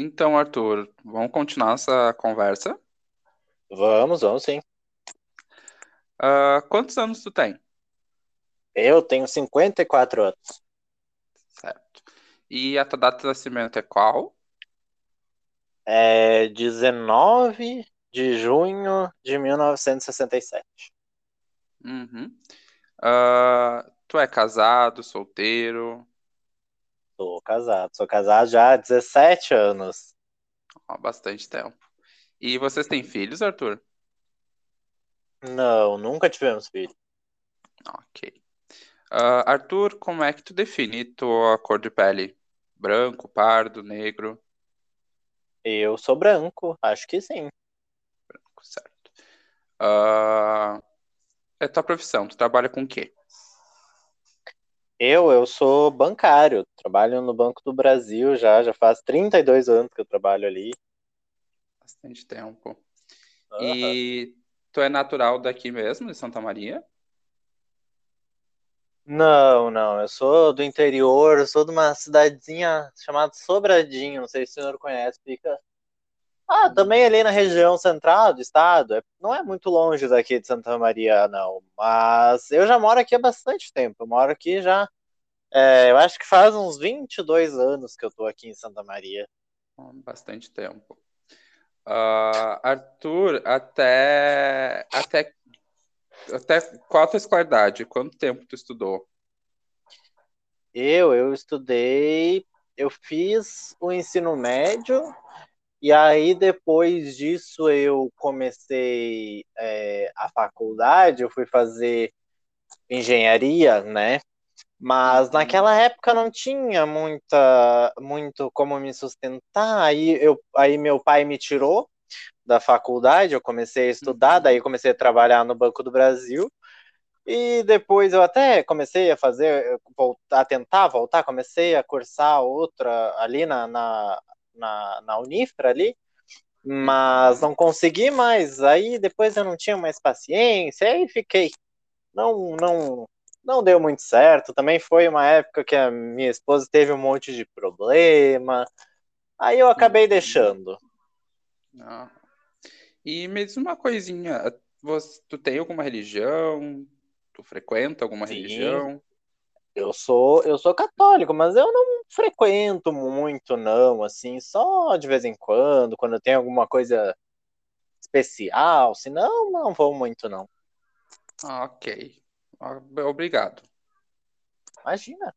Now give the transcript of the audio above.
Então, Arthur, vamos continuar essa conversa. Vamos, vamos sim. Uh, quantos anos tu tem? Eu tenho 54 anos. Certo. E a tua data de nascimento é qual? É 19 de junho de 1967. Uhum. Uh, tu é casado, solteiro? Sou casado. Sou casado já há 17 anos. Há bastante tempo. E vocês têm filhos, Arthur? Não, nunca tivemos filho. Ok. Uh, Arthur, como é que tu define tua cor de pele? Branco, pardo, negro? Eu sou branco, acho que sim. Branco, certo. Uh, é tua profissão, tu trabalha com o quê? Eu, eu sou bancário, trabalho no Banco do Brasil já, já faz 32 anos que eu trabalho ali. Bastante tempo. Uhum. E tu é natural daqui mesmo, de Santa Maria? Não, não, eu sou do interior, eu sou de uma cidadezinha chamada Sobradinho, não sei se o senhor conhece, fica. Ah, também ali na região central do estado, é, não é muito longe daqui de Santa Maria, não, mas eu já moro aqui há bastante tempo, eu moro aqui já, é, eu acho que faz uns 22 anos que eu tô aqui em Santa Maria. Bastante tempo. Uh, Arthur, até, até até qual a tua escolaridade? Quanto tempo tu estudou? Eu, eu estudei, eu fiz o ensino médio e aí depois disso eu comecei é, a faculdade, eu fui fazer engenharia, né? Mas uhum. naquela época não tinha muita, muito como me sustentar. Aí, eu, aí meu pai me tirou da faculdade, eu comecei a estudar, uhum. daí comecei a trabalhar no Banco do Brasil. E depois eu até comecei a fazer, a tentar voltar, comecei a cursar outra ali na, na, na, na Unifra ali, mas não consegui mais. Aí depois eu não tinha mais paciência, aí fiquei. Não, não, não deu muito certo. Também foi uma época que a minha esposa teve um monte de problema. Aí eu acabei uhum. deixando. Ah, e me diz uma coisinha, você, tu tem alguma religião? Tu frequenta alguma Sim. religião? Eu sou, eu sou católico, mas eu não frequento muito, não, assim, só de vez em quando, quando tem alguma coisa especial, senão não vou muito, não. Ok. Obrigado. Imagina.